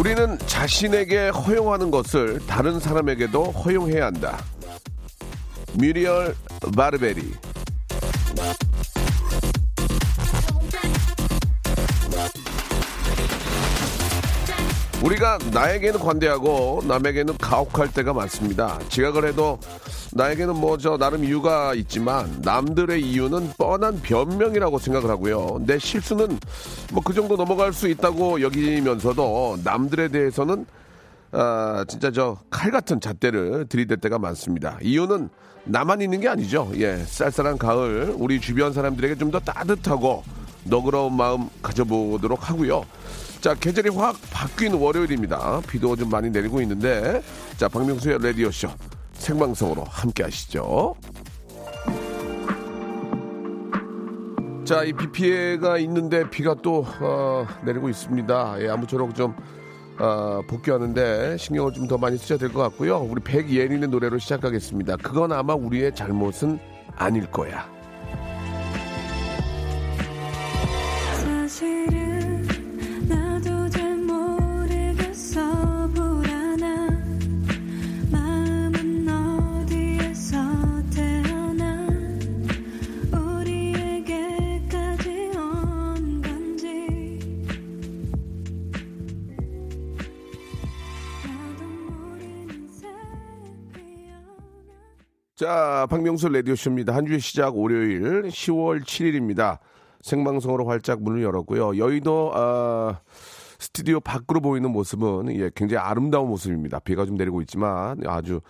우리는 자신에게 허용하는 것을 다른 사람에게도 허용해야 한다. 뮤리얼 바르베리. 우리가 나에게는 관대하고 남에게는 가혹할 때가 많습니다. 지각을 해도 나에게는 뭐 저 나름 이유가 있지만 남들의 이유는 뻔한 변명이라고 생각을 하고요. 내 실수는 뭐 그 정도 넘어갈 수 있다고 여기면서도 남들에 대해서는 아, 진짜 저 칼 같은 잣대를 들이댈 때가 많습니다. 이유는 나만 있는 게 아니죠. 예, 쌀쌀한 가을 우리 주변 사람들에게 좀 더 따뜻하고 너그러운 마음 가져보도록 하고요. 자, 계절이 확 바뀐 월요일입니다. 비도 좀 많이 내리고 있는데, 자, 박명수의 라디오쇼 생방송으로 함께 하시죠. 자, 이 비 피해가 있는데 비가 또 어, 내리고 있습니다. 예, 아무쪼록 좀 어, 복귀하는데 신경을 좀 더 많이 쓰셔야 될 것 같고요. 우리 백예린의 노래로 시작하겠습니다. 그건 아마 우리의 잘못은 아닐 거야. 자, 박명수 라디오쇼입니다. 한 주의 시작 월요일 10월 7일입니다. 생방송으로 활짝 문을 열었고요. 여의도 아, 스튜디오 밖으로 보이는 모습은 예, 굉장히 아름다운 모습입니다. 비가 좀 내리고 있지만 아주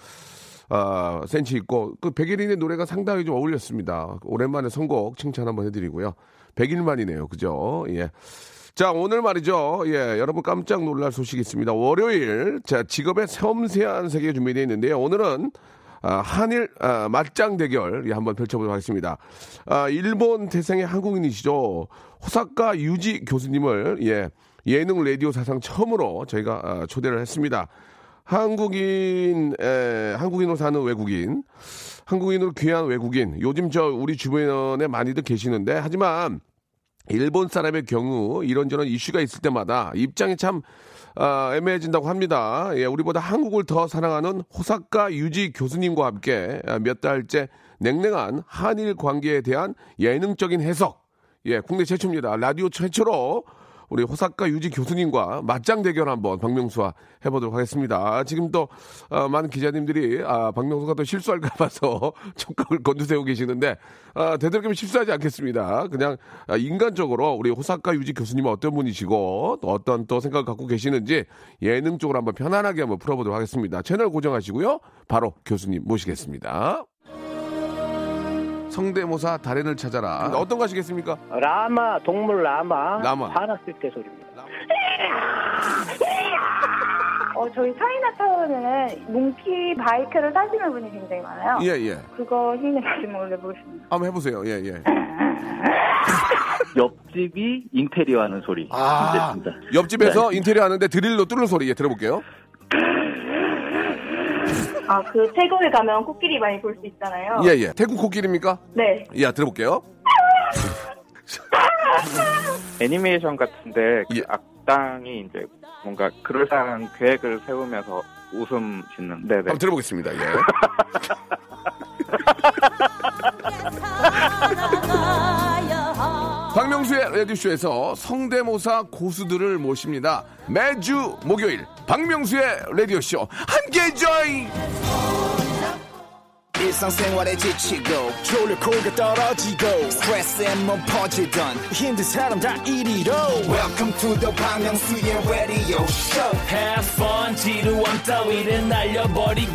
아, 센치 있고 그 백예린의 노래가 상당히 좀 어울렸습니다. 오랜만에 선곡 칭찬 한번 해드리고요. 100일 만이네요. 그죠? 예. 자, 오늘 말이죠. 예, 여러분 깜짝 놀랄 소식이 있습니다. 월요일, 자, 직업의 섬세한 세계 준비되어 있는데요. 오늘은 아, 한일 아, 맞짱 대결 예, 한번 펼쳐보도록 하겠습니다. 아, 일본 태생의 한국인이시죠. 호사카 유지 교수님을 예, 예능 라디오 사상 처음으로 저희가 아, 초대를 했습니다. 한국인, 에, 한국인으로 사는 외국인, 한국인으로 귀한 외국인. 요즘 저 우리 주변에 많이들 계시는데 하지만 일본 사람의 경우 이런저런 이슈가 있을 때마다 입장이 참 아, 애매해진다고 합니다. 예, 우리보다 한국을 더 사랑하는 호사카 유지 교수님과 함께 아, 몇 달째 냉랭한 한일 관계에 대한 예능적인 해석. 예, 국내 최초입니다. 라디오 최초로 우리 호사카 유지 교수님과 맞짱 대결 한번 박명수와 해보도록 하겠습니다. 지금 또 어, 많은 기자님들이 아, 박명수가 또 실수할까 봐서 촉각을 건두세우고 계시는데 아, 되도록이면 실수하지 않겠습니다. 그냥 아, 인간적으로 우리 호사카 유지 교수님은 어떤 분이시고 또 어떤 또 생각을 갖고 계시는지 예능 쪽으로 한번 편안하게 한번 풀어보도록 하겠습니다. 채널 고정하시고요. 바로 교수님 모시겠습니다. 성대모사 달인을 찾아라. 어떤 거 하시겠습니까? 라마 동물 라마 라마. 화났을 때 소리입니다. 어, 저희 차이나타운에는 몽키 바이크를 타시는 분이 굉장히 많아요. 예, 예. 그거 힘내가지고 올려보겠습니다. 한번 해보세요. 예, 예. 옆집이 인테리어 하는 소리. 아. 옆집에서 인테리어 하는데 드릴로 뚫는 소리 예, 들어볼게요. 아, 그 태국에 가면 코끼리 많이 볼 수 있잖아요. 예, 예. 태국 코끼리입니까? 네. 예, 들어볼게요. 애니메이션 같은데 그 예. 악당이 이제 뭔가 그럴싸한 계획을 세우면서 웃음 짓는 네 네 한번 들어보겠습니다. 예. 박명수의 라디오쇼에서 성대모사 고수들을 모십니다. 매주 목요일 박명수의 라디오쇼 함께 join! 일상생활에 지치고, 졸려 코가 떨어지고, 스트레스에 몸 퍼지던, 힘든 사람 다 이리로. welcome to the Bang Myung-soo's radio show Have fun 지루함 따위를 날려버리고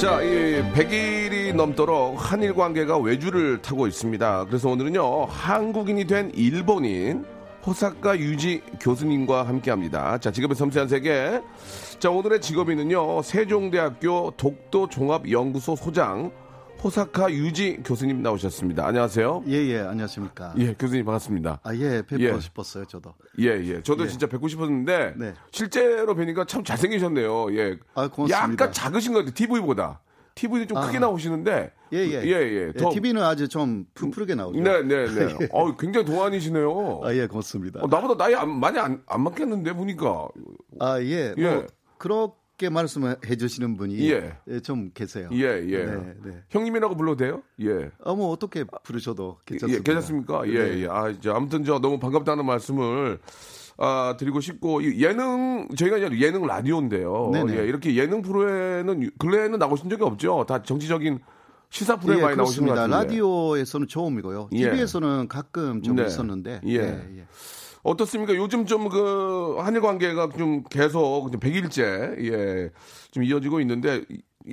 자, 이 100일이 넘도록 한일 관계가 외주를 타고 있습니다. 그래서 오늘은요, 한국인이 된 일본인 호사카 유지 교수님과 함께 합니다. 자, 직업의 섬세한 세계. 자, 오늘의 직업인은요, 세종대학교 독도종합연구소 소장 호사카 유지 교수님 나오셨습니다. 안녕하세요. 예, 예, 안녕하십니까. 예, 교수님 반갑습니다. 아, 예, 뵙고 예. 싶었어요, 저도. 예, 예. 저도 예. 진짜 뵙고 싶었는데 네. 실제로 뵈니까 참 잘생기셨네요. 예. 아, 고맙습니다. 약간 작으신 것 같아요. TV보다. TV는 좀 아. 크게 나오시는데 예, 예. 예, 예. 더- TV는 아주 좀 푸푸르게 나오죠. 네, 네, 네. 어, 굉장히 동안이시네요. 아, 예, 고맙습니다. 어, 나보다 나이 안- 많이 안, 안 맞겠는데 보니까. 아, 예. 예. 뭐 그렇 게 말씀해 주시는 분이 예. 예, 좀 계세요. 예, 예. 네, 네. 형님이라고 불러도 돼요? 예. 어, 뭐 어떻게 부르셔도 괜찮습니다. 예, 괜찮습니까? 예, 네. 예. 아, 이제 아무튼 저 너무 반갑다는 말씀을 아, 드리고 싶고 이 예능 저희가 이제 예능 라디오인데요. 네네. 예, 이렇게 예능 프로에는 근래에는 나오신 적이 없죠. 다 정치적인 시사 프로에 예, 많이 나오신 것. 같은데. 라디오에서는 처음이고요. 예. TV에서는 가끔 좀 네. 있었는데. 예. 예. 어떻습니까? 요즘 좀 그 한일 관계가 좀 계속 좀 100일째 예. 좀 이어지고 있는데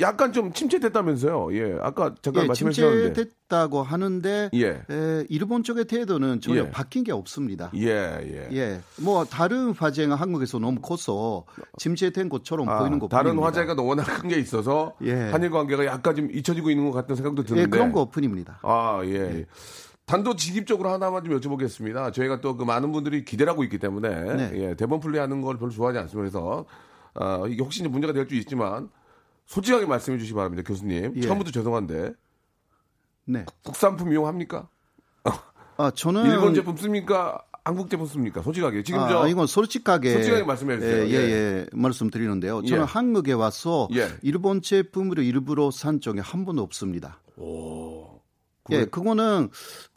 약간 좀 침체됐다면서요. 예. 아까 잠깐 예, 말씀해 주셨는데. 침체됐다고 하는데 예. 에, 일본 쪽의 태도는 전혀 예. 바뀐 게 없습니다. 예, 예. 예, 뭐 다른 화재가 한국에서 너무 커서 침체된 것처럼 아, 보이는 것 다른 뿐입니다. 화제가 워낙 큰 게 있어서 예. 한일 관계가 약간 좀 잊혀지고 있는 것 같은 생각도 드는데. 예, 그런 것 뿐입니다. 아, 예. 단도직입적으로 하나만 좀 여쭤보겠습니다. 저희가 또 그 많은 분들이 기대를 하고 있기 때문에 네. 예, 대본 플레이하는 걸 별로 좋아하지 않습니다. 그래서 아, 이게 혹시 문제가 될 수 있지만 솔직하게 말씀해 주시기 바랍니다, 교수님. 예. 처음부터 죄송한데 네. 국산품 이용합니까? 아, 저는 일본 제품 씁니까? 한국 제품 씁니까? 솔직하게 지금 아, 저 이건 솔직하게 솔직하게 말씀해 주세요. 예, 예, 예, 말씀드리는데요. 저는 예. 한국에 와서 예. 일본 제품으로 일부러 산 적이 한 번도 없습니다. 오, 예, 그거는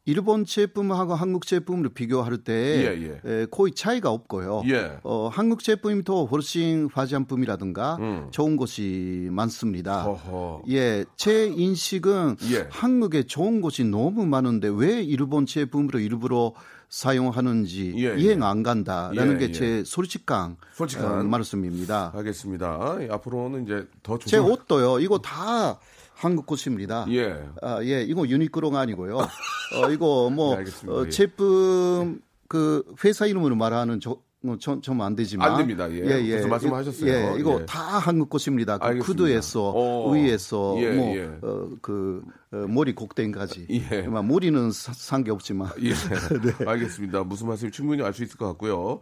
일본 제품하고 한국 제품으로 비교할 때 예, 에, 거의 차이가 없고요. 예. 어, 한국 제품이 더 훨씬 화장품이라든가 음. 좋은 것이 많습니다. 허허. 예, 제 인식은 예. 한국에 좋은 것이 너무 많은데 왜 일본 제품으로 일부러 사용하는지 예, 이해가 예. 안 간다라는 예, 게 예. 제 솔직한, 솔직한. 어, 말씀입니다. 알겠습니다. 예, 앞으로는 이제 더제 조심. 옷도요. 이거 다 한국 것입니다. 예. 아, 예, 이거 유니크로가 아니고요. 어, 이거 뭐 네. 어, 예. 제품 그 회사 이름으로 말하는 저 뭐, 전, 전안 되지만 안 됩니다. 예. 벌써 말씀하셨어요. 예, 이거 예. 다 한국 것입니다. 그 알겠습니다. 구두에서 어. 위에서 예, 뭐 예. 어, 그 어, 머리 곡대까지. 예. 뭐 머리는 산 게 없지만. 예. 네. 알겠습니다. 무슨 말씀인지 충분히 알 수 있을 것 같고요.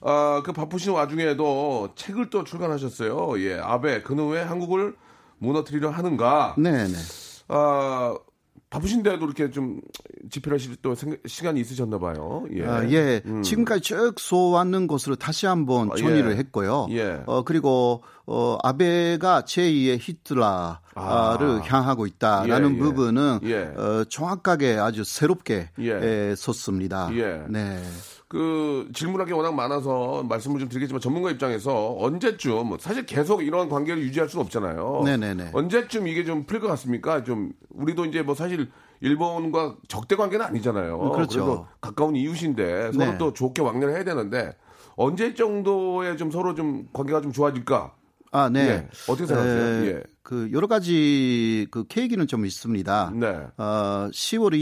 아, 그 바쁘신 와중에도 책을 또 출간하셨어요. 예. 아베, 그는 왜 한국을 무너뜨리려 하는가? 네, 네. 아, 바쁘신데도 이렇게 좀 집필하실 또 생- 시간이 있으셨나 봐요. 예. 아, 예. 음. 지금까지 쭉 써왔는 것으로 다시 한번 아, 정리를 예. 했고요. 예. 어, 그리고, 어, 아베가 제2의 히틀러를 아. 향하고 있다라는 예, 예. 부분은, 예. 어, 정확하게 아주 새롭게 예. 에, 썼습니다. 예. 네. 그 질문할 게 워낙 많아서 말씀을 좀 드리겠지만 전문가 입장에서 언제쯤 사실 계속 이런 관계를 유지할 수는 없잖아요. 네네네. 언제쯤 이게 좀 풀 것 같습니까? 좀 우리도 이제 뭐 사실 일본과 적대 관계는 아니잖아요. 그렇죠. 래도 가까운 이웃인데 서로 네. 또 좋게 왕래를 해야 되는데 언제 정도에 좀 서로 좀 관계가 좀 좋아질까? 아, 네. 예. 어떻게 생각하세요? 에, 예. 그 여러 가지 그 계기는 좀 있습니다. 네. 어, 10월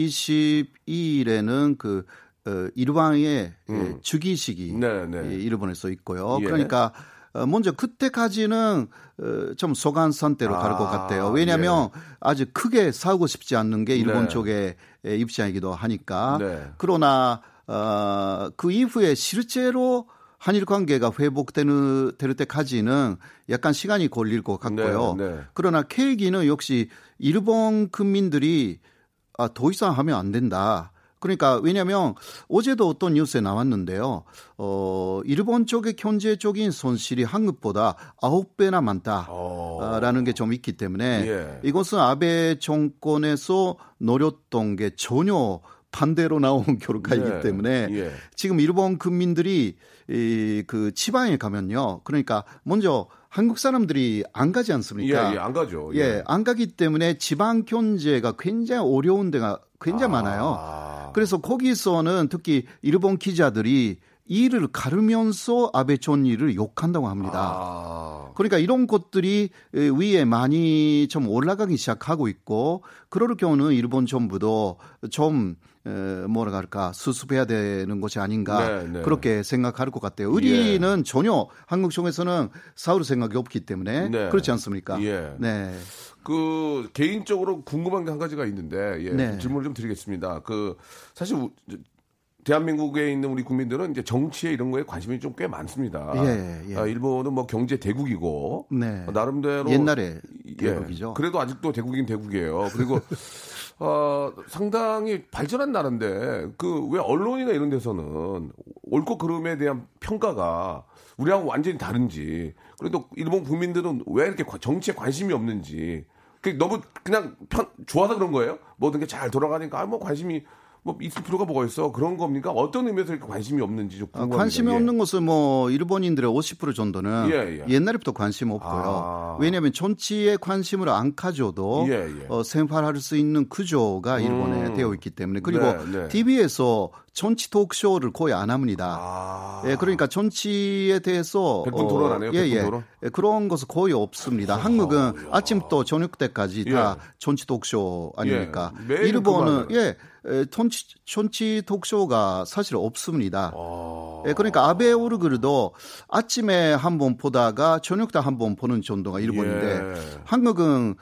22일에는 그 어, 일왕의 예, 즉위식이 음. 네, 네. 예, 일본에서 있고요. 예. 그러니까 어, 먼저 그때까지는 어, 좀 소간 상태로 갈것 아, 같아요. 왜냐하면 아주 크게 싸우고 싶지 않는 게 일본 네. 쪽의 예, 입장이기도 하니까. 네. 그러나 어, 그 이후에 실제로 한일 관계가 회복되는 될 때까지는 약간 시간이 걸릴 것 같고요. 네, 네. 그러나 계기는 역시 일본 국민들이 아, 더 이상 하면 안 된다. 그러니까 왜냐하면 어제도 어떤 뉴스에 나왔는데요. 어, 일본 쪽의 경제적인 손실이 한국보다 아홉 배나 많다라는 게 좀 있기 때문에 어. 예. 이것은 아베 정권에서 노렸던 게 전혀 반대로 나온 결과이기 네. 때문에 예. 지금 일본 국민들이 이, 그 지방에 가면요. 그러니까 먼저 한국 사람들이 안 가지 않습니까? 예, 예, 안 가죠. 예, 안 가기 때문에 지방 경제가 굉장히 어려운 데가 굉장히 아. 많아요. 그래서 거기서는 특히 일본 기자들이 이를 가르면서 아베 촌이를 욕한다고 합니다. 아. 그러니까 이런 것들이 에, 위에 많이 좀 올라가기 시작하고 있고 그럴 경우는 일본 정부도 좀 에, 뭐라 할까 수습해야 되는 것이 아닌가 네, 네. 그렇게 생각할 것 같아요. 우리는 전혀 한국 쪽에서는 싸울 생각이 없기 때문에 네. 그렇지 않습니까? 예. 네. 그 개인적으로 궁금한 게 한 가지가 있는데 예, 네. 질문을 좀 드리겠습니다. 그 사실 우- 대한민국에 있는 우리 국민들은 이제 정치에 이런 거에 관심이 좀 꽤 많습니다. 예, 예. 아, 일본은 뭐 경제 대국이고 네. 어, 나름대로 옛날에 예, 대국이죠. 그래도 아직도 대국인 대국이에요. 그리고 어, 상당히 발전한 나라인데 그 왜 언론이나 이런 데서는 옳고 그름에 대한 평가가 우리하고 완전히 다른지 그래도 일본 국민들은 왜 이렇게 과- 정치에 관심이 없는지 그 너무 그냥 편 좋아서 그런 거예요? 모든 게 잘 돌아가니까 아, 뭐 관심이 뭐 있을 필요가 뭐가 있어 그런 겁니까? 어떤 의미에서 이렇게 관심이 없는지 좀 아, 궁금합니다. 관심이 예. 없는 것은 뭐 일본인들의 50% 정도는 예, 예. 옛날부터 관심 없고요. 아. 왜냐하면 정치에 관심을 안 가져도 예, 예. 어, 생활할 수 있는 구조가 일본에 음. 되어 있기 때문에 그리고 네, 네. TV에서 정치 토크쇼를 거의 안 합니다. 아. 예, 그러니까 정치에 대해서 백분 토론 안 해요? 예, 예. 토론? 예, 그런 것은 거의 없습니다. 한국은 아침부터 저녁 때까지 다 예. 정치 토크쇼 아닙니까? 예, 일본은 예, 에, 정치, 정치 토크쇼가 사실 없습니다. 아. 예, 그러니까 아베 오르그르도 아침에 한 번 보다가 저녁 때 한 번 보는 정도가 일본인데 예. 한국은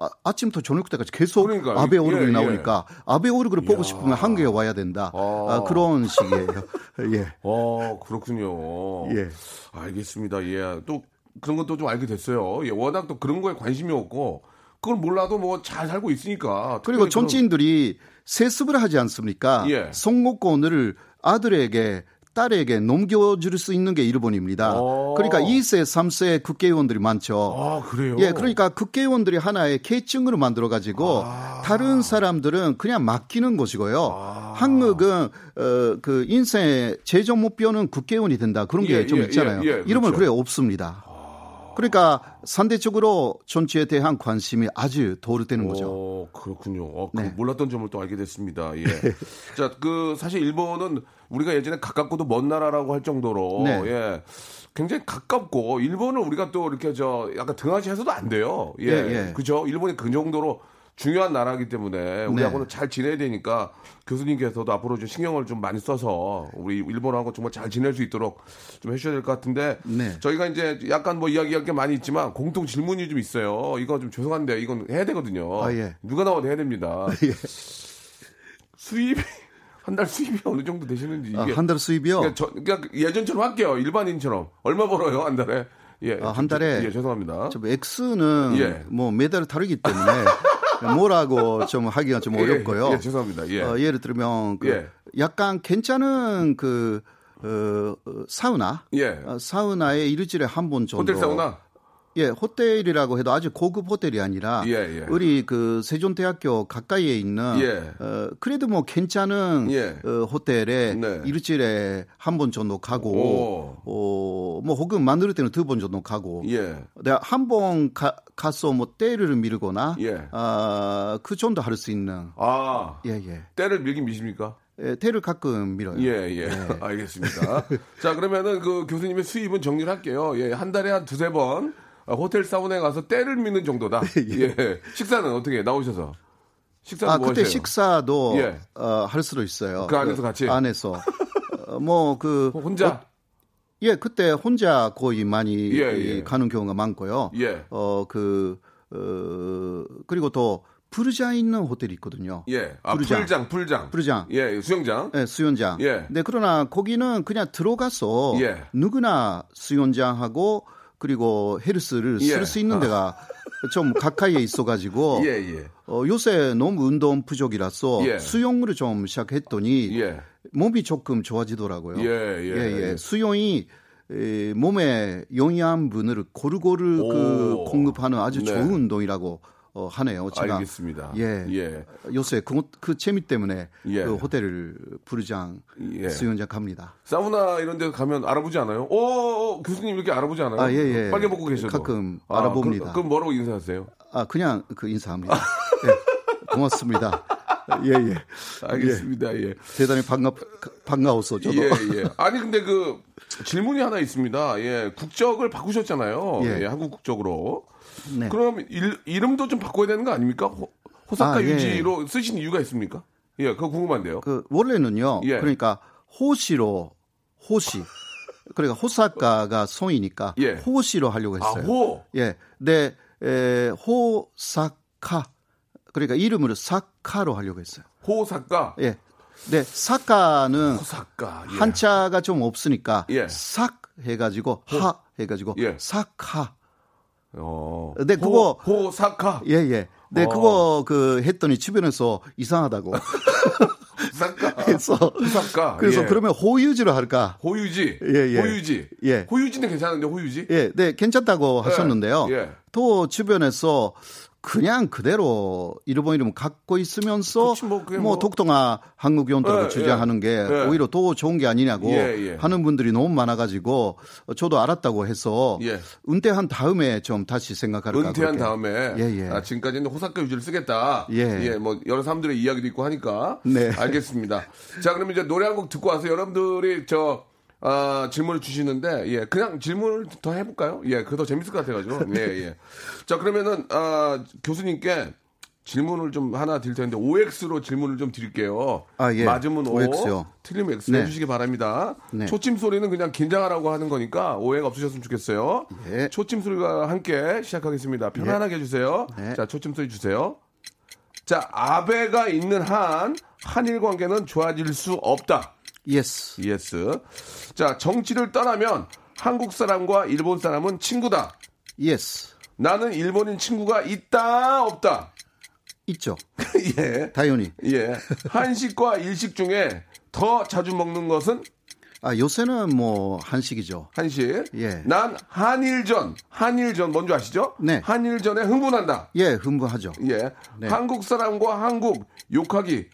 아, 아침부터 저녁 때까지 계속 그러니까, 아베 예, 오르그르 예. 나오니까 아베 오르그르 보고 싶으면 한국에 와야 된다. 아. 아, 그런 식이에요. 예. 어, 그렇군요. 예. 알겠습니다. 예. 또 그런 것도 좀 알게 됐어요. 예. 워낙 또 그런 거에 관심이 없고 그걸 몰라도 뭐 잘 살고 있으니까. 그리고 정치인들이 세습을 하지 않습니까? 예. 선거권을 아들에게 딸에게 넘겨줄 수 있는 게 일본입니다. 어. 그러니까 2세, 3세 국회의원들이 많죠. 아, 그래요? 예, 그러니까 국회의원들이 하나의 계층으로 만들어 가지고 아. 다른 사람들은 그냥 맡기는 것이고요. 한국은 어, 그 인생 재정 목표는 국회의원이 된다 그런 게 예, 좀 예, 있잖아요. 예, 예, 이름은 그렇죠. 그래 없습니다. 그러니까 상대적으로 정치에 대한 관심이 아주 도르되는 거죠. 어, 그렇군요. 어, 그 네. 몰랐던 점을 또 알게 됐습니다. 예. 자, 그 사실 일본은 우리가 예전에 가깝고도 먼 나라라고 할 정도로 네. 예. 굉장히 가깝고 일본을 우리가 또 이렇게 저 약간 등하시해서도 안 돼요. 예. 예, 예. 그죠? 일본이 그 정도로 중요한 나라이기 때문에 우리하고는 잘 지내야 되니까 교수님께서도 앞으로 좀 신경을 좀 많이 써서 우리 일본하고 정말 잘 지낼 수 있도록 좀 해주셔야 될 것 같은데 네. 저희가 이제 약간 뭐 이야기할 게 많이 있지만 공통 질문이 좀 있어요. 이거 좀 죄송한데 이건 해야 되거든요. 아, 예. 누가 나와도 해야 됩니다. 수입이 한달 수입이 어느 정도 되시는지 이게 아, 한 달 수입이요? 그러니까, 저, 그러니까 예전처럼 할게요. 일반인처럼 얼마 벌어요 한 달에? 예, 아, 한 달에? 예, 죄송합니다. 좀 X는 예. 뭐 매달 다르기 때문에 뭐라고 좀 하기가 좀 어렵고요. 예, 예, 죄송합니다. 예. 어, 예를 들면 그 예. 약간 괜찮은 그 어, 어, 사우나, 예. 어, 사우나에 일주일에 한 번 정도. 호텔 사우나? 예, 호텔이라고 해도 아주 고급 호텔이 아니라 예, 예. 우리 그 세종대학교 가까이에 있는 예. 어, 그래도 뭐 괜찮은 예. 어, 호텔에 네. 일주일에 한 번 정도 가고 오. 어, 뭐 혹은 만들 때는 두 번 정도 가고 예. 내가 한 번 가서 뭐 때를 밀거나 예. 아, 그 정도 할 수 있는 아, 예, 예. 때를 밀긴 미십니까? 예, 때를 가끔 밀어요. 예, 예. 알겠습니다. 자, 그러면은 그 교수님의 수입은 정리를 할게요. 예, 한 달에 한 두세 번 어, 호텔 사우나에 가서 때를 미는 정도다. 예. 식사는 어떻게 나오셔서? 식사는 아, 뭐 그때 하세요? 식사도 예. 어, 할 수도 있어요. 그 안에서 같이? 안에서. 어, 뭐, 그. 혼자? 예, 그때 혼자 거의 많이 예, 예. 가는 경우가 많고요. 예. 어, 그, 어, 그리고 또, 부르장 있는 호텔이 있거든요. 예. 아, 부르장. 풀장, 풀장. 부르장. 예, 수영장. 예, 수영장. 예. 네, 그러나 거기는 그냥 들어가서 예. 누구나 수영장하고 그리고 헬스를 예. 쓸수 있는 데가 좀 가까이에 있어가지고 예, 예. 어, 요새 너무 운동 부족이라서 예. 수영을 좀 시작했더니 예. 몸이 조금 좋아지더라고요. 예, 예. 수영이 에, 몸의 영양분을 고루고루 그 오. 공급하는 아주 네. 좋은 운동이라고 어, 하네요. 제가 알겠습니다. 예. 예. 요새 그, 그 재미 때문에 예. 그 호텔 부르장 예. 수영장 갑니다. 사우나 이런 데 가면 알아보지 않아요? 오, 어, 교수님 이렇게 알아보지 않아요? 아, 예, 예. 빨개 벗고 계셔도. 가끔 아, 알아봅니다. 그, 그럼 뭐라고 인사하세요? 아 그냥 그 인사합니다. 예. 고맙습니다. 예 예. 알겠습니다. 예. 대단히 반가 반가웠어 저도. 예, 예. 아니 근데 그 질문이 하나 있습니다. 예. 국적을 바꾸셨잖아요. 예. 예, 한국 국적으로. 네. 그럼 일, 이름도 좀 바꿔야 되는 거 아닙니까? 호, 호사카 아, 예. 유지로 쓰신 이유가 있습니까? 예, 그거 궁금한데요. 그 원래는요. 예. 그러니까 호시로 호시. 그러니까 호사카가 송이니까 예. 호시로 하려고 아, 했어요. 호. 예. 네, 에, 호사카. 그러니까 이름으로 사카로 하려고 했어요. 호사카. 예. 네, 사카는 호사카. 예. 한자가 좀 없으니까 예. 삭 해가지고 하 해가지고 예. 사카. 어. 네, 그거- 호, 호사카. 예, 예. 네, 어. 그거 그 했더니 주변에서 이상하다고 호사카. 해서 호사카. 그래서 예. 그러면 호유지로 할까? 호유지. 예, 예. 호유지. 예. 호유지는 괜찮은데 호유지? 예, 네, 괜찮다고 하셨는데요. 예. 또 주변에서 그냥 그대로 일본 이름 갖고 있으면서 그치, 뭐 그게 뭐- 독통아 한국 연도라고 예, 주장하는 게 예. 오히려 더 좋은 게 아니냐고 예, 예. 하는 분들이 너무 많아가지고 저도 알았다고 해서 예. 은퇴한 다음에 좀 다시 생각할까 은퇴한 그렇게. 다음에 예, 예. 아, 지금까지는 호사카 유지를 쓰겠다. 예. 뭐 여러 사람들의 이야기도 있고 하니까. 네. 알겠습니다. 자, 그러면 이제 노래 한 곡 듣고 와서 여러분들이 저 아, 질문을 주시는데 예, 그냥 질문을 더 해볼까요? 예, 그거 더 재밌을 것 같아가지고. 예, 예. 자, 그러면은 아, 교수님께 질문을 좀 하나 드릴 텐데 OX로 질문을 좀 드릴게요. 아, 예. 맞으면 O, OX 요. 틀리면 X 네. 해주시기 바랍니다. 네. 초침 소리는 그냥 긴장하라고 하는 거니까 오해가 없으셨으면 좋겠어요. 예. 초침 소리와 함께 시작하겠습니다. 편안하게 해주세요. 네. 자, 초침 소리 주세요. 자, 아베가 있는 한 한일 관계는 좋아질 수 없다. Yes. Yes. 자, 정치를 떠나면 한국 사람과 일본 사람은 친구다. Yes. 나는 일본인 친구가 있다, 없다. 있죠. 예. 당연히. 예. 한식과 일식 중에 더 자주 먹는 것은 아, 요새는 뭐 한식이죠. 한식. 예. 난 한일전, 한일전 뭔지 아시죠? 네. 한일전에 흥분한다. 예, 흥분하죠. 예. 네. 한국 사람과 한국 욕하기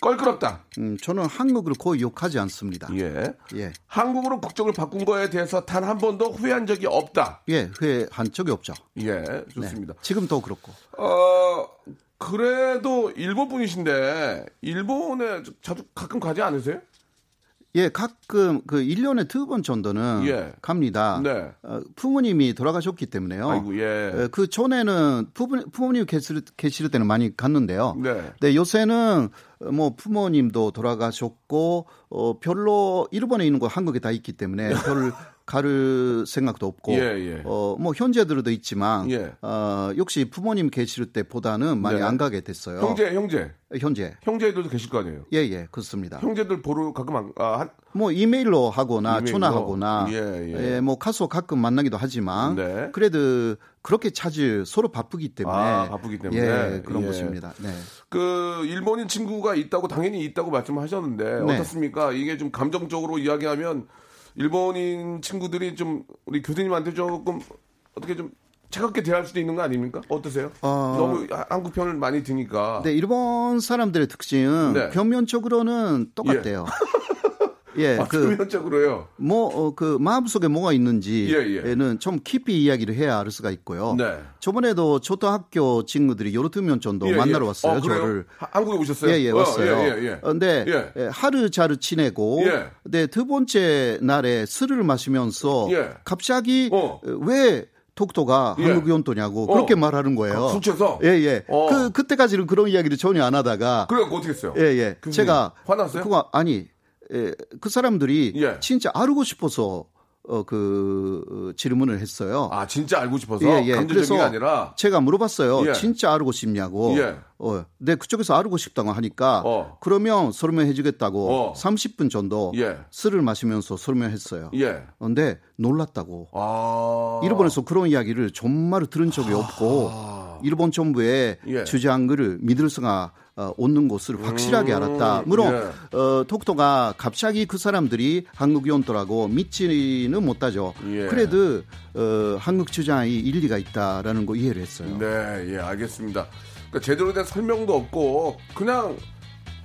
껄끄럽다. 음, 저는 한국을 거의 욕하지 않습니다. 예. 예. 한국으로 국적을 바꾼 거에 대해서 단 한 번도 후회한 적이 없다. 예, 회한 적이 없죠. 예, 네. 좋습니다. 지금도 그렇고. 어, 그래도 일본 분이신데 일본에 자주 가끔 가지 않으세요? 예, 가끔 그 1년에 두 번 정도는 예. 갑니다. 네. 어, 부모님이 돌아가셨기 때문에요. 아이고 예. 어, 그 전에는 부모, 부모님 계실, 계실 때는 많이 갔는데요. 네. 네, 요새는 어, 뭐 부모님도 돌아가셨고 어, 별로 일본에 있는 거 한국에 다 있기 때문에 별 가를 생각도 없고 예, 예. 어, 뭐 현재들도 있지만 예. 어, 역시 부모님 계실 때보다는 많이 네. 안 가게 됐어요. 형제, 형제, 현재. 형제들도 계실 거 아니에요? 예, 예, 그렇습니다. 형제들 보러 가끔 안, 아, 한, 뭐 이메일로 하거나 이메일로? 전화하거나 예, 예. 예, 뭐 가서 가끔 만나기도 하지만 네. 그래도 그렇게 찾을 서로 바쁘기 때문에 아, 바쁘기 때문에. 예, 그런 예. 것입니다. 네. 그 일본인 친구가 있다고 당연히 있다고 말씀하셨는데 네. 어떻습니까? 이게 좀 감정적으로 이야기하면 일본인 친구들이 좀 우리 교수님한테 조금 어떻게 좀 차갑게 대할 수도 있는 거 아닙니까? 어떠세요? 어. 너무 하- 한국 편을 많이 드니까. 네, 일본 사람들의 특징은 네. 표면적으로는 똑같대요. 예, 아, 그 표면적으로요. 뭐, 어, 그, 마음 속에 뭐가 예, 있는지에는 예. 좀 깊이 이야기를 해야 알 수가 있고요. 네. 저번에도 초등학교 친구들이 정도 예, 예. 만나러 왔어요, 어, 그래요? 저를. 하- 한국에 오셨어요? 예, 예, 어, 왔어요. 예, 예, 예. 근데 예. 예, 하루 자루 지내고 예. 네, 두 번째 날에 술을 마시면서 예. 갑자기 어. 왜 독도가 예. 한국 연도냐고 어. 그렇게 말하는 거예요. 아, 술 취해서? 예, 예. 어. 그 그때까지는 그런 이야기를 전혀 안 하다가 그래갖고 어떻게 했어요? 예, 예. 제가 화났어요? 그거 아니 예, 그 사람들이 예. 진짜 알고 싶어서 어, 그 어, 질문을 했어요. 아, 진짜 알고 싶어서 예, 예. 그래서 게 아니라 제가 물어봤어요. 예. 진짜 알고 싶냐고. 예. 어, 네, 그쪽에서 알고 싶다고 하니까 어. 그러면 설명해 주겠다고 어. 30분 정도 예. 술을 마시면서 설명했어요. 예. 근데 놀랐다고. 아. 일본에서 그런 이야기를 정말 들은 적이 없고 일본 정부의 예. 주장을 믿을 수가 어, 없는 것을 확실하게 알았다. 물론 예. 어, 독도가 갑자기 그 사람들이 한국 연도라고 믿지는 못하죠. 예. 그래도 어, 한국 주장이 일리가 있다라는 거 이해를 했어요. 네, 예, 알겠습니다. 그러니까 제대로 된 설명도 없고 그냥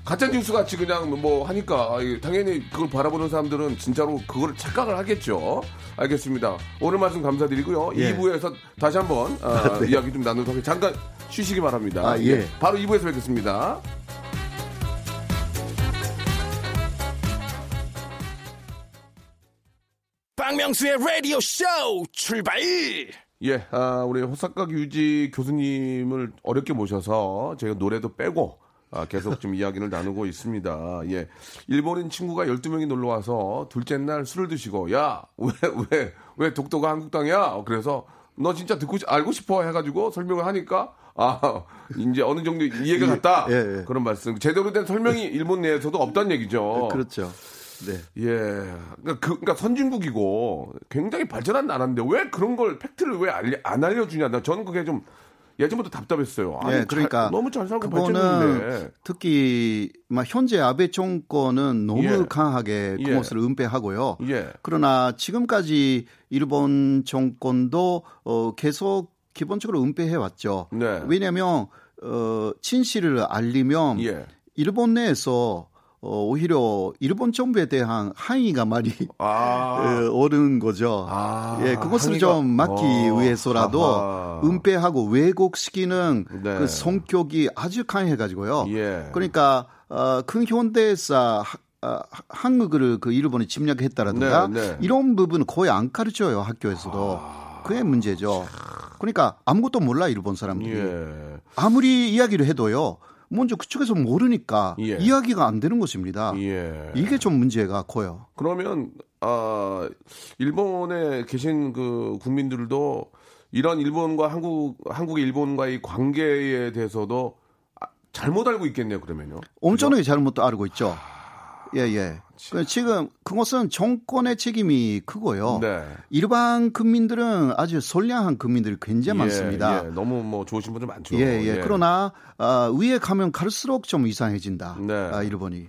가짜 뉴스 같이 그냥 뭐 하니까 예, 당연히 그걸 바라보는 사람들은 진짜로 그걸 착각을 하겠죠. 알겠습니다. 오늘 말씀 감사드리고요. 예. 2부에서 다시 한번 아, 이야기 좀 나누도록 하겠습니다. 잠깐 쉬시기 바랍니다. 아, 예. 바로 2부에서 뵙겠습니다. 박명수의 라디오 쇼 출발! 예, 아, 우리 호사카 유지 교수님을 어렵게 모셔서 제가 노래도 빼고 아, 계속 좀 이야기를 나누고 있습니다. 예. 일본인 친구가 12명이 놀러 와서 둘째 날 술을 드시고, 야, 왜, 왜, 왜 독도가 한국 땅이야? 그래서 너 진짜 듣고, 싶- 알고 싶어? 해가지고 설명을 하니까, 아, 이제 어느 정도 이해가 갔다. 예, 예. 그런 말씀. 제대로 된 설명이 일본 내에서도 없다는 얘기죠. 그렇죠. 네. 예. 그러니까, 그, 그러니까 선진국이고 굉장히 발전한 나라인데 왜 그런 걸 팩트를 왜 안 알려주냐. 나 저는 그게 좀 예전부터 답답했어요. 아니, 예, 그러니까 잘- 너무 잘 살고 발전했는데. 특히 막 현재 아베 정권은 너무 예. 강하게 예. 그것을 은폐하고요. 예. 그러나 지금까지 일본 정권도 어, 계속 기본적으로 은폐해 왔죠. 네. 왜냐하면 어, 진실을 알리면 예. 일본 내에서 어, 오히려 일본 정부에 대한 항의가 많이 아. 어, 오는 거죠. 아, 예, 그것을 좀 막기 어, 위해서라도 아하. 은폐하고 왜곡시키는 네. 그 성격이 아주 강해가지고요. 예. 그러니까 어, 큰 현대사 하- 아, 한국을 그 일본이 침략했다라든가 네, 네. 이런 부분은 거의 안 가르쳐요 학교에서도 그게 문제죠. 그러니까 아무것도 몰라 일본 사람들이 예. 아무리 이야기를 해도요. 먼저 그쪽에서 모르니까 예. 이야기가 안 되는 것입니다. 예. 이게 좀 문제가 커요. 그러면 아 일본에 계신 그 국민들도 이런 일본과 한국 한국의 일본과의 관계에 대해서도 아, 잘못 알고 있겠네요. 그러면요. 엄청나게 잘못 알고 있죠. 예, 예. 그 지금 그것은 정권의 책임이 크고요. 네. 일반 국민들은 아주 선량한 국민들이 굉장히 많습니다. 예, 너무 뭐 좋으신 분들 많죠. 예, 예. 그러나 아, 위에 가면 갈수록 좀 이상해진다. 네. 아, 일본이.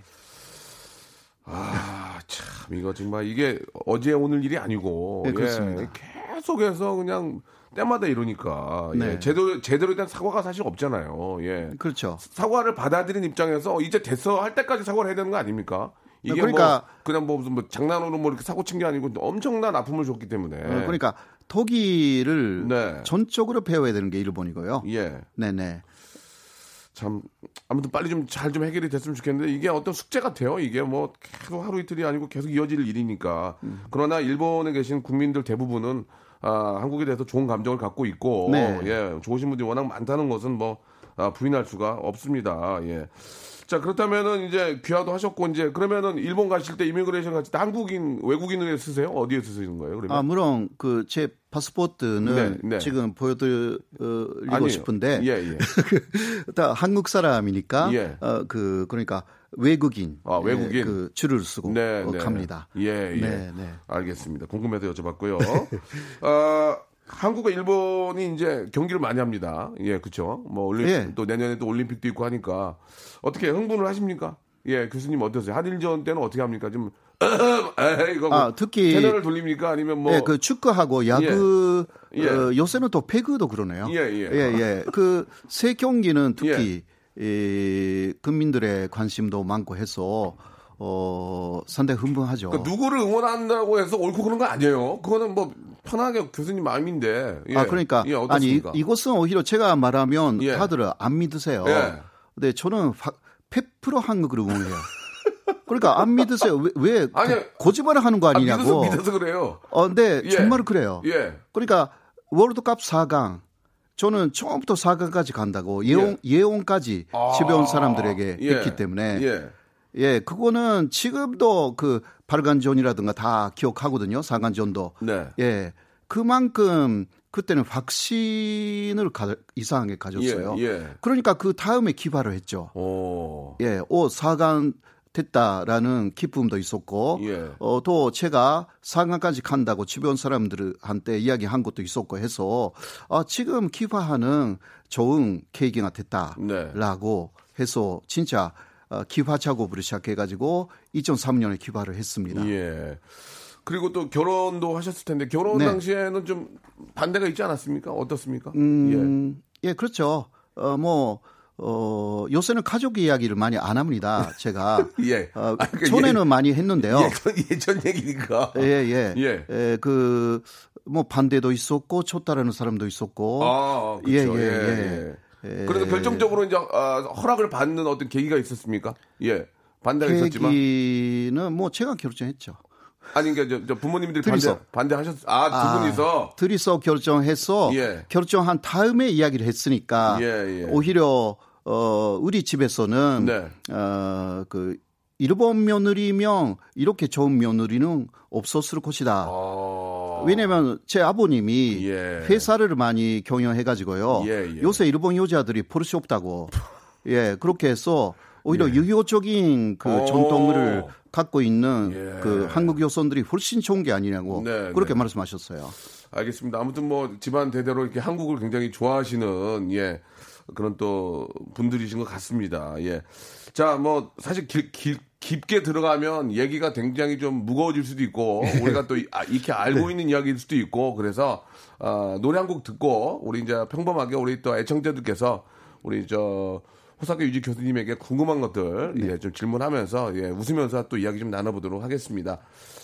아, 참 이거 정말 이게 어제 오늘 일이 아니고 네, 예, 그렇습니다. 계속해서 그냥 때마다 이러니까 예, 네. 제대로 제대로 된 사과가 사실 없잖아요. 예. 그렇죠. 사과를 받아들인 입장에서 이제 됐어 할 때까지 사과를 해야 되는 거 아닙니까? 이게 그러니까- 뭐 그냥 뭐 무슨 뭐 장난으로 뭐 이렇게 사고 친 게 아니고 엄청난 아픔을 줬기 때문에. 어, 그러니까 독일을 네. 전적으로 배워야 되는 게 일본이고요. 예. 네네. 참 아무튼 빨리 좀잘좀 해결이 됐으면 좋겠는데 이게 어떤 숙제 같아요. 이게 뭐 계속 하루 이틀이 아니고 계속 이어질 일이니까. 음. 그러나 일본에 계신 국민들 대부분은 아, 한국에 대해서 좋은 감정을 갖고 있고 네. 예, 좋으신 분들이 워낙 많다는 것은 뭐 아, 부인할 수가 없습니다. 예. 자 그렇다면은 이제 귀화도 하셨고 이제 그러면은 일본 가실 때 이미그레이션 가실 때 한국인 외국인을 쓰세요? 어디에 쓰시는 거예요? 그러면 아, 물론 그 제 파스포트는 네, 네. 지금 보여드리고 아니에요. 싶은데 예, 예. 다 한국 사람이니까 예. 어, 그 그러니까 외국인 아, 외국인. 예, 그 줄을 쓰고 네, 어, 네. 갑니다. 예, 예. 네, 네. 알겠습니다. 궁금해서 여쭤봤고요. 어, 한국과 일본이 이제 경기를 많이 합니다. 예, 그렇죠. 뭐 올림 예. 또 내년에 또 올림픽도 있고 하니까 어떻게 흥분을 하십니까? 예, 교수님 어떠세요? 한일전 때는 어떻게 합니까? 좀 이거 뭐 아, 특히 채널을 돌립니까? 아니면 뭐 예, 그 축구하고 야구 예. 어, 요새는 또 배구도 그러네요. 예, 예. 예, 그세 경기는 특히 이 국민들의 관심도 많고 해서 어 상당히 흥분하죠. 그러니까 누구를 응원한다고 해서 옳고 그런 거 아니에요. 그거는 뭐 편하게 교수님 마음인데. 예. 아 그러니까 예, 아니? 이것은 오히려 제가 말하면 예. 다들 안 믿으세요. 예. 근데 저는 100% 한국을 응원해요. 그러니까 안 믿으세요. 왜, 왜 아니, 고- 거짓말을 하는 거 아, 아니냐고. 믿어서 믿어서 그래요. 어, 근데 예. 정말 그래요. 예. 그러니까 월드컵 4강 저는 처음부터 4강까지 간다고 예언 예언까지 아, 집에 온 사람들에게 예. 했기 때문에 예. 예, 그거는 지금도 그 8강전이라든가 다 기억하거든요. 4강전도. 네. 예. 그만큼 그때는 확신을 가, 이상하게 가졌어요. 예, 예. 그러니까 그 다음에 기발을 했죠. 오. 예, 오 4강 됐다라는 기쁨도 있었고, 예. 어, 또 제가 4강까지 간다고 주변 사람들한테 이야기한 것도 있었고 해서, 아, 지금 기화하는 좋은 계기가 네. 됐다라고 해서 진짜 어, 기화 작업을 시작해가지고 2003년에 기화를 했습니다. 예. 그리고 또 결혼도 하셨을 텐데 결혼 네. 당시에는 좀 반대가 있지 않았습니까? 어떻습니까? 음, 예. 그렇죠. 어, 뭐, 어, 요새는 가족 이야기를 많이 안 합니다. 제가. 예. 어, 아, 그러니까 전에는 예- 많이 했는데요. 예, 그건 예전 얘기니까. 예, 예. 예. 예, 그, 뭐, 반대도 있었고, 쳤다라는 사람도 있었고. 아, 예, 그렇죠. 예, 예, 예. 예. 그래서 결정적으로 이제 아, 허락을 받는 어떤 계기가 있었습니까? 예. 반대가 있었지만. 계기는 뭐, 제가 결정했죠. 아니, 그러니까 저, 저 부모님들이. 반대, 반대하셨, 아, 두 아, 분이서. 둘이서 결정해서 예. 결정한 다음에 이야기를 했으니까 예, 예. 오히려 어 우리 집에서는 네. 어그 일본 며느리면 이렇게 좋은 며느리는 없었을 것이다. 어. 왜냐면 제 아버님이 예. 회사를 많이 경영해 가지고요. 예, 예. 요새 일본 여자들이 버릇이 없다고. 예, 그렇게 해서 오히려 유효적인 그 예. 오. 전통을 갖고 있는 예. 그 한국 여성들이 훨씬 좋은 게 아니냐고 네, 그렇게 네. 말씀하셨어요. 알겠습니다. 아무튼 뭐 집안 대대로 이렇게 한국을 굉장히 좋아하시는 예 그런 또 분들이신 것 같습니다. 예. 자, 뭐 사실 길, 길, 깊게 들어가면 얘기가 굉장히 좀 무거워질 수도 있고 우리가 또 이- 아, 이렇게 알고 있는 이야기일 수도 있고 그래서 아, 노래 한 곡 듣고 우리 이제 평범하게 우리 또 애청자들께서 우리 저 호사교 유지 교수님에게 궁금한 것들 예, 좀 질문하면서 예, 웃으면서 또 이야기 좀 나눠보도록 하겠습니다.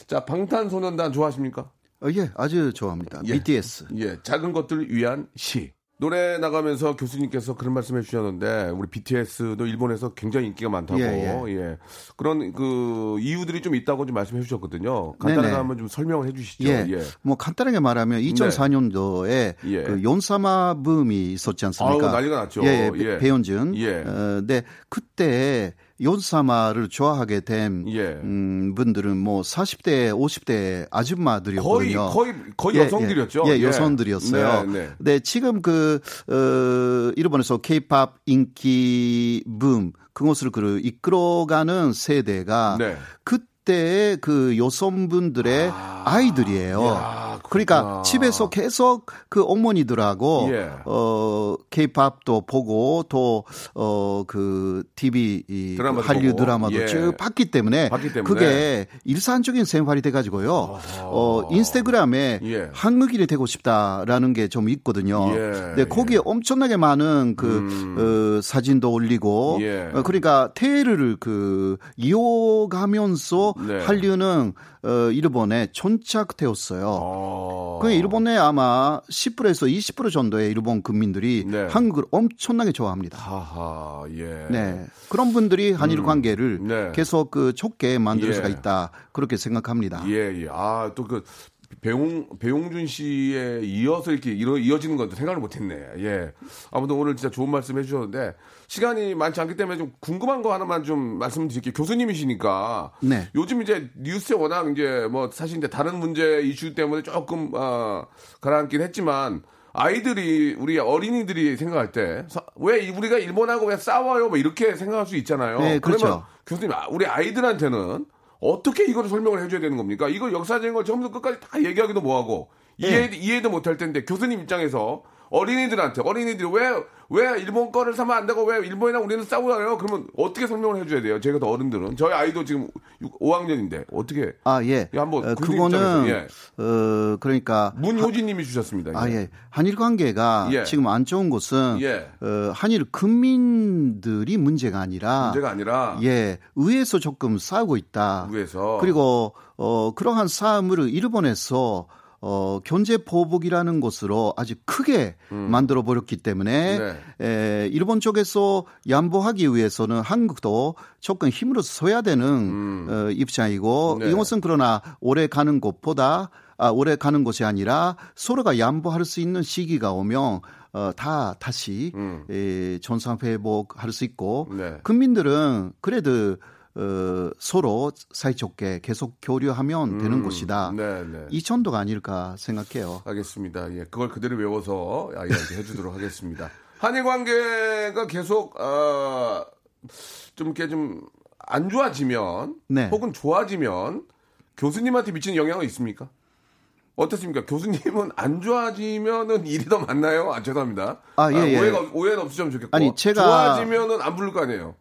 자, 방탄소년단 좋아하십니까? 어, 예, 아주 좋아합니다. 예. BTS. 예, 작은 것들을 위한 시. 노래 나가면서 교수님께서 그런 말씀해 주셨는데 우리 BTS도 일본에서 굉장히 인기가 많다고 예, 예, 그런 그 이유들이 좀 있다고 좀 말씀해 주셨거든요. 간단하게 네네. 한번 좀 설명을 해 주시죠. 예. 예. 뭐 간단하게 말하면 2004년도에 예. 그 연사마 붐이 있었지 않습니까? 아우, 난리가 났죠. 예, 예, 예. 배현준. 예. 어, 네, 그때 연사마를 좋아하게 된 예. 음, 분들은 뭐 40대, 50대 거의 아줌마들이었거든요. 거의 거의 예, 여성들이었죠. 예, 예, 여성들이었어요. 네, 네. 네, 지금 그, 어, 일본에서 케이팝 인기 붐, 그것을 그 이끌어가는 세대가 네. 그 때의 그 여성분들의 아, 이들이에요 야, 그러니까. 집에서 계속 그 어머니들하고 예. 어 케이팝도 보고 또 어 그 TV 이 드라마도 한류. 드라마도 예. 쭉 봤기 때문에, 봤기 때문에. 그게 일상적인 생활이 돼 가지고요. 어 인스타그램에 예. 한국인이 되고 싶다라는 게 좀 있거든요. 예, 근데 거기에 엄청나게 많은 그 어, 사진도 올리고 예. 어, 그러니까 테일을 그 이어가면서 네. 한류는 어, 일본에 정착되었어요. 어. 그 일본에 아마 10%에서 20% 정도의 일본 국민들이 네. 한국을 엄청나게 좋아합니다. 하하. 예. 네. 그런 분들이 한일 관계를 네. 계속 그 좋게 만들 예. 수가 있다. 그렇게 생각합니다. 예, 예. 아, 또 그 배용 배용준 씨에 이어서 이렇게 이어, 이어지는 건데 생각을 못 했네. 예. 아무튼 오늘 진짜 좋은 말씀 해 주셨는데 시간이 많지 않기 때문에 좀 궁금한 거 하나만 좀 말씀드릴게요. 교수님이시니까 네. 요즘 이제 뉴스에 워낙 이제 뭐 사실 이제 다른 문제 이슈 때문에 조금 어, 가라앉긴 했지만 아이들이 우리 어린이들이 생각할 때 왜 우리가 일본하고 왜 싸워요? 뭐 이렇게 생각할 수 있잖아요. 네, 그렇죠. 그러면 교수님 아, 우리 아이들한테는 어떻게 이거를 설명을 해줘야 되는 겁니까? 이걸 역사적인 걸 처음부터 끝까지 다 얘기하기도 뭐하고 이해 네. 이해도 못할 텐데 교수님 입장에서 어린이들한테 어린이들이 왜 왜 일본 거를 사면 안 되고 왜 일본이랑 우리는 싸우나요? 그러면 어떻게 설명을 해줘야 돼요? 제가 더 어른들은 저희 아이도 지금 5학년인데 어떻게 아, 예. 예, 한번 어, 그거는, 예. 어, 그러니까. 문효진님이 주셨습니다. 아, 이거. 예. 한일 관계가 예. 지금 안 좋은 것은, 예. 어, 한일 국민들이 문제가 아니라, 문제가 아니라 예, 의회에서 조금 싸우고 있다. 위에서 그리고, 어, 그러한 싸움을 일본에서 어, 경제 보복이라는 것으로 아주 크게 만들어 버렸기 때문에 음. 네. 에, 일본 쪽에서 양보하기 위해서는 한국도 조금 힘으로 서야 되는 어, 입장이고 음. 네. 이것은 그러나 오래 가는 것보다 아, 오래 가는 것이 아니라 서로가 양보할 수 있는 시기가 오면 어, 다 다시 음. 에, 전상 회복할 수 있고 네. 국민들은 그래도 어, 서로 사이좋게 계속 교류하면 되는 음, 것이다. 네, 네. 이 정도가 아닐까 생각해요. 알겠습니다. 예, 그걸 그대로 외워서 아이한테 해주도록 하겠습니다. 한일 관계가 계속 어, 좀 이렇게 좀 안 좋아지면 네. 혹은 좋아지면 교수님한테 미치는 영향은 있습니까? 어떻습니까? 교수님은 안 좋아지면은 일이 더 많나요? 아 죄송합니다. 아, 예, 예. 오해가 오해는 없으시면 좋겠고 아니, 제가- 좋아지면은 안 부를 거 아니에요.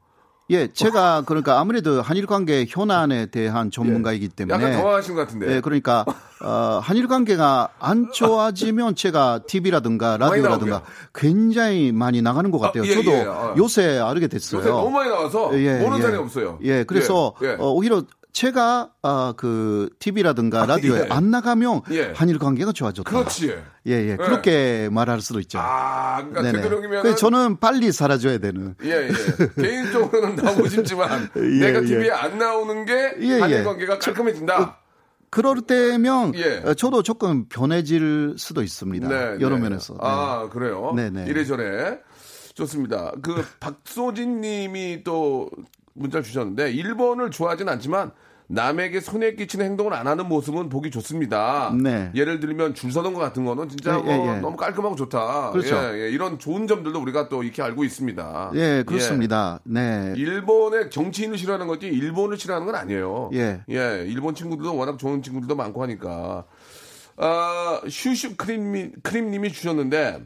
예, 제가 그러니까 아무래도 한일 관계 현안에 대한 전문가이기 때문에 약간 당황하신 것 같은데. 예, 그러니까 어, 한일 관계가 안 좋아지면 제가 TV라든가 라디오라든가. 굉장히 많이 나가는 것 같아요. 아, 예, 저도 예, 아. 요새 알게 됐어요. 요새 너무 많이 나와서 예, 모르는 예. 사람이 없어요. 예, 그래서 예, 예. 어, 오히려 제가 아, 그 TV라든가 라디오에 예. 안 나가면 예. 한일 관계가 좋아졌다. 그렇지. 예, 예, 그렇게 말할 수도 있죠. 아, 그러니까. 되도록이면 그래서 저는 빨리 사라져야 되는. 예, 예. 개인적으로는 나오고 싶지만 예, 내가 예. TV에 안 나오는 게 예, 한일 예. 관계가 깔끔해진다. 그럴 때면 예. 어, 저도 조금 변해질 수도 있습니다. 네, 여러 네. 면에서. 네. 아, 그래요? 네네. 이래저래. 좋습니다. 그 박소진 님이 또 문자를 주셨는데 일본을 좋아하진 않지만 남에게 손해 끼치는 행동을 안 하는 모습은 보기 좋습니다. 네. 예를 들면 줄 서는 것 같은 거는 진짜 예, 예, 뭐 예. 너무 깔끔하고 좋다. 그렇죠. 예, 예. 이런 좋은 점들도 우리가 또 익히 알고 있습니다. 예, 그렇습니다. 네. 일본의 정치인을 싫어하는 거지 일본을 싫어하는 건 아니에요. 예. 예, 일본 친구들도 워낙 좋은 친구들도 많고 하니까. 아, 슈슈 크림님, 크림님이 주셨는데,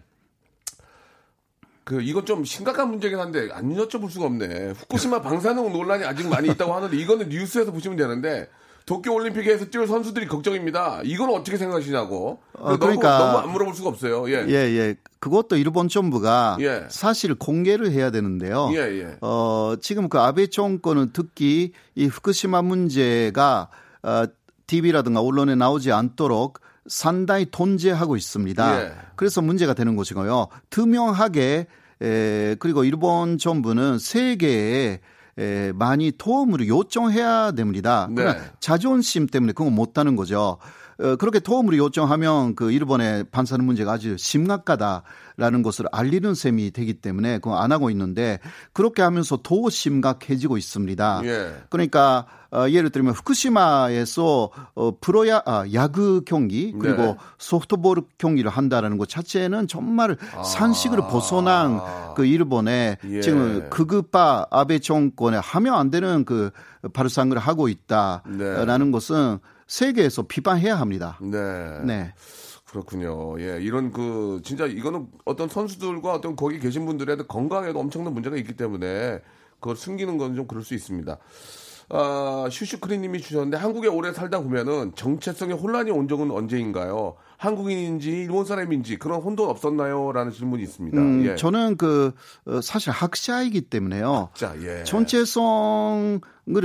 그, 이건 좀 심각한 문제긴 한데, 안 여쭤볼 수가 없네. 후쿠시마 방사능 논란이 아직 많이 있다고 하는데, 이거는 뉴스에서 보시면 되는데, 도쿄 올림픽에서 뛰어 선수들이 걱정입니다. 이건 어떻게 생각하시냐고. 어, 너무, 그러니까- 너무 안 물어볼 수가 없어요. 예. 예, 예. 그것도 일본 정부가 예. 사실 공개를 해야 되는데요. 예, 예. 어, 지금 그 아베 정권은 특히 이 후쿠시마 문제가 어, TV라든가 언론에 나오지 않도록 상당히 통제하고 있습니다. 예. 그래서 문제가 되는 것이고요. 투명하게 에, 그리고 일본 정부는 세계에 에, 많이 도움을 요청해야 됩니다. 네. 자존심 때문에 그건 못하는 거죠. 어, 그렇게 도움을 요청하면 그 일본의 반사는 문제가 아주 심각하다라는 것을 알리는 셈이 되기 때문에 그거 안 하고 있는데 그렇게 하면서 더 심각해지고 있습니다. 예. 그러니까 어, 예를 들면 후쿠시마에서 어, 프로야 아, 야구 경기 그리고 네. 소프트볼 경기를 한다라는 것 자체는 정말 산식을 벗어난 그 일본의 아. 예. 지금 극우파 아베 정권에 하면 안 되는 그 발상을 하고 있다라는 것은 세계에서 비판해야 합니다. 네. 네. 그렇군요. 예, 이런 그 진짜 이거는 어떤 선수들과 어떤 거기 계신 분들의 건강에도 엄청난 문제가 있기 때문에 그걸 숨기는 건 좀 그럴 수 있습니다. 아, 슈슈크리님이 주셨는데 한국에 오래 살다 보면은 정체성에 혼란이 온 적은 언제인가요? 한국인인지 일본 사람인지 그런 혼돈 없었나요?라는 질문이 있습니다. 음, 예. 저는 그 어, 사실 학자이기 때문에요. 자, 예. 전체성을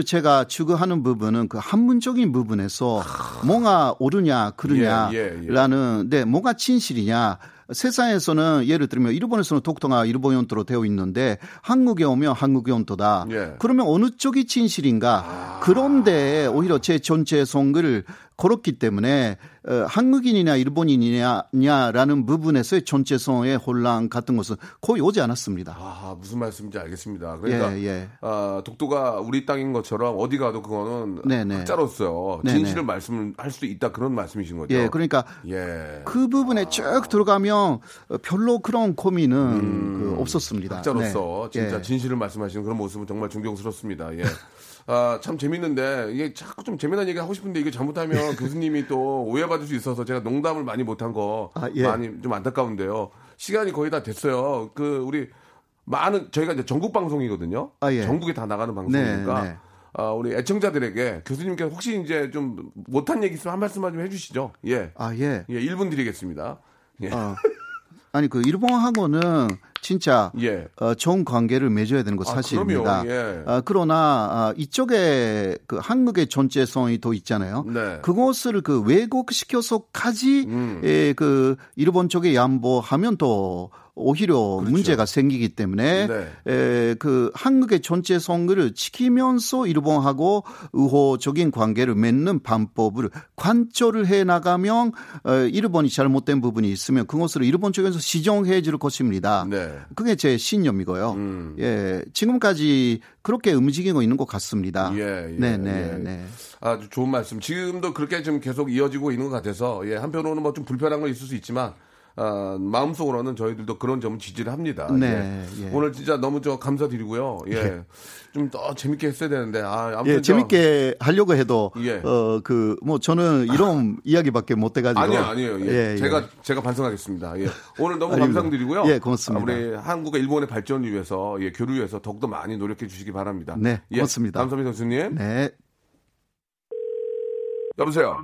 제가 추구하는 부분은 그 한문적인 부분에서 뭐가 옳으냐 그르냐라는 예. 네 뭐가 진실이냐 세상에서는 예를 들면 일본에서는 독도가 일본 연도로 되어 있는데 한국에 오면 한국 연도다. 예. 그러면 어느 쪽이 진실인가? 그런데 오히려 제 전체 성을 걸었기 때문에 어, 한국인이냐 일본인이냐라는 부분에서의 전체성의 혼란 같은 것은 거의 오지 않았습니다. 아, 무슨 말씀인지 알겠습니다. 그러니까 예, 예. 아, 독도가 우리 땅인 것처럼 어디 가도 그거는 네네. 학자로서 네네. 진실을 말씀을 할 수 있다 그런 말씀이신 거죠. 예, 그러니까 예. 그 부분에 쭉 들어가면 별로 그런 고민은 그 없었습니다. 음, 학자로서 네. 진짜 예. 진실을 말씀하시는 그런 모습은 정말 존경스럽습니다. 예. 아, 참 재밌는데 이게 자꾸 좀 재미난 얘기 하고 싶은데 이게 잘못하면 교수님이 또 오해받을 수 있어서 제가 농담을 많이 못한 거 아, 예. 많이 좀 안타까운데요. 시간이 거의 다 됐어요. 그 우리 많은 저희가 이제 전국 방송이거든요. 아, 예. 전국에 다 나가는 방송이니까 네, 네. 아, 우리 애청자들에게 교수님께서 혹시 이제 좀 못한 얘기 있으면 한 말씀만 좀 해주시죠. 예. 아, 예. 예, 1분 드리겠습니다. 예. 어. 아니 그 일본하고는 진짜 예. 어, 좋은 관계를 맺어야 되는 거 아, 사실입니다. 그럼요. 예. 아, 그러나 아, 이쪽에 그 한국의 전체성이 더 있잖아요. 네. 그것을 그 왜곡시켜서까지 음. 에, 그 일본 쪽에 양보하면 또 오히려 문제가 생기기 때문에 그렇죠. 네. 에, 그 한국의 전체성을 지키면서 일본하고 우호적인 관계를 맺는 방법을 관철을 해 나가면 어, 일본이 잘못된 부분이 있으면 그것을 일본 쪽에서 시정해 줄 것입니다. 네. 그게 제 신념이고요. 음. 예, 지금까지 그렇게 움직이고 있는 것 같습니다. 예, 예, 네, 네, 예. 네. 아주 좋은 말씀. 지금도 그렇게 좀 계속 이어지고 있는 것 같아서 예, 한편으로는 뭐 좀 불편한 건 있을 수 있지만 아, 마음속으로는 저희들도 그런 점을 지지를 합니다. 네, 예. 예. 오늘 진짜 너무 저 감사드리고요. 예. 좀 더 재밌게 했어야 되는데 아, 아무튼 예, 저- 재밌게 하려고 해도 예. 어그 뭐 저는 이런 이야기밖에 못 돼가지고 아니요, 아니에요. 예. 예, 예. 제가 제가 반성하겠습니다. 예. 오늘 너무. 감사드리고요. 예, 고맙습니다. 우리 한국과 일본의 발전을 위해서 예, 교류 위해서 더욱더 많이 노력해 주시기 바랍니다. 네, 예, 고맙습니다. 감사합니다, 교수님. 네. 여보세요.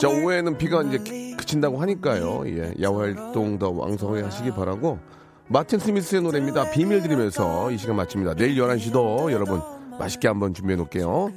자, 오후에는 비가 이제 기- 그친다고 하니까요. 예, 야외 활동 더 왕성하게 하시기 바라고. 마틴 스미스의 노래입니다. 비밀 드리면서 이 시간 마칩니다. 내일 11시도 여러분 맛있게 한번 준비해 놓을게요.